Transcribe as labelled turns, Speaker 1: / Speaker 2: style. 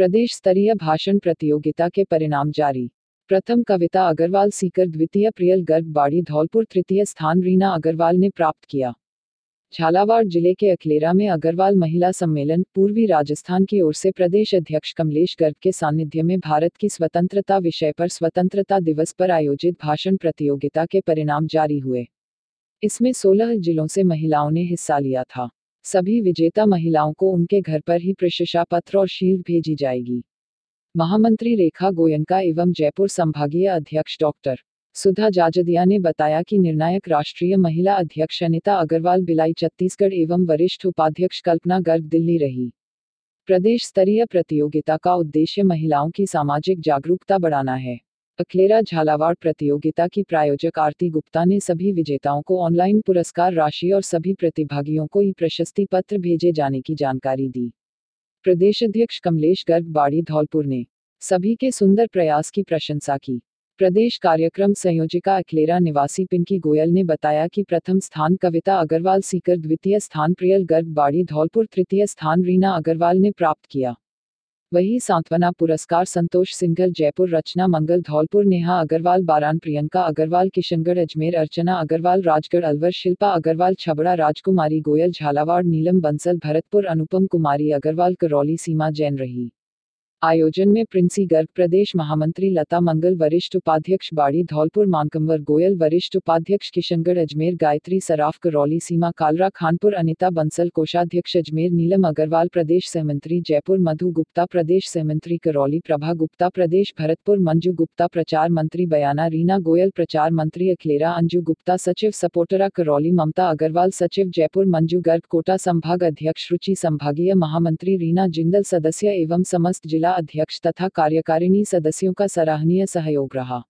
Speaker 1: प्रदेश स्तरीय भाषण प्रतियोगिता के परिणाम जारी। प्रथम कविता अग्रवाल सीकर, द्वितीय प्रियल गर्ग बाड़ी, धौलपुर, तृतीय स्थान रीना अग्रवाल ने प्राप्त किया। झालावाड़ ज़िले के अखलेरा में अग्रवाल महिला सम्मेलन, पूर्वी राजस्थान की ओर से प्रदेश अध्यक्ष कमलेश गर्ग के सानिध्य में भारत की स्वतंत्रता विषय पर स्वतंत्रता दिवस पर आयोजित भाषण प्रतियोगिता के परिणाम जारी हुए। इसमें 16 जिलों से महिलाओं ने हिस्सा लिया था। सभी विजेता महिलाओं को उनके घर पर ही प्रशंसा पत्र और शील्ड भेजी जाएगी। महामंत्री रेखा गोयनका एवं जयपुर संभागीय अध्यक्ष डॉक्टर सुधा जाजदिया ने बताया कि निर्णायक राष्ट्रीय महिला अध्यक्ष अनिता अग्रवाल बिलाई छत्तीसगढ़ एवं वरिष्ठ उपाध्यक्ष कल्पना गर्ग दिल्ली रही। प्रदेश स्तरीय प्रतियोगिता का उद्देश्य महिलाओं की सामाजिक जागरूकता बढ़ाना है। अखलेरा झालावाड़ प्रतियोगिता की प्रायोजक आरती गुप्ता ने सभी विजेताओं को ऑनलाइन पुरस्कार राशि और सभी प्रतिभागियों को ई प्रशस्ति पत्र भेजे जाने की जानकारी दी। प्रदेश अध्यक्ष कमलेश गर्ग, बाड़ी धौलपुर ने सभी के सुंदर प्रयास की प्रशंसा की। प्रदेश कार्यक्रम संयोजिका अखलेरा निवासी पिंकी गोयल ने बताया कि प्रथम स्थान कविता अग्रवाल सीकर, द्वितीय स्थान प्रियल गर्ग, बाड़ी धौलपुर, तृतीय स्थान रीना अग्रवाल ने प्राप्त किया। वही सांत्वना पुरस्कार संतोष सिंघल, जयपुर, रचना, मंगल, धौलपुर, नेहा अग्रवाल, बारान, प्रियंका अग्रवाल, किशनगढ़, अजमेर, अर्चना अग्रवाल, राजगढ़, अलवर, शिल्पा अग्रवाल, छबड़ा, राजकुमारी, गोयल, झालावाड़, नीलम बंसल, भरतपुर, अनुपम कुमारी अग्रवाल, करौली, सीमा जैन रही। आयोजन में प्रिंसी गर्ग, प्रदेश महामंत्री लता मंगल, वरिष्ठ उपाध्यक्ष बाड़ी धौलपुर मानकंवर गोयल, वरिष्ठ उपाध्यक्ष किशनगढ़, अजमेर, गायत्री सराफ, करौली सीमा, कालरा, खानपुर, अनिता बंसल, कोषाध्यक्ष अजमेर, नीलम अग्रवाल, प्रदेश सहमंत्री जयपुर, मधु गुप्ता, प्रदेश सहमंत्री करौली, प्रभा गुप्ता, प्रदेश भरतपुर, मंजू गुप्ता, प्रचार मंत्री बयाना, रीना गोयल, प्रचार मंत्री अखलेरा, अंजू गुप्ता, सचिव सपोटरा, करौली, ममता अग्रवाल, सचिव जयपुर, मंजू गर्ग, कोटा संभाग अध्यक्ष, रुचि संभागीय महामंत्री, रीना जिंदल, सदस्य एवं समस्त जिला अध्यक्ष तथा कार्यकारिणी सदस्यों का सराहनीय सहयोग रहा।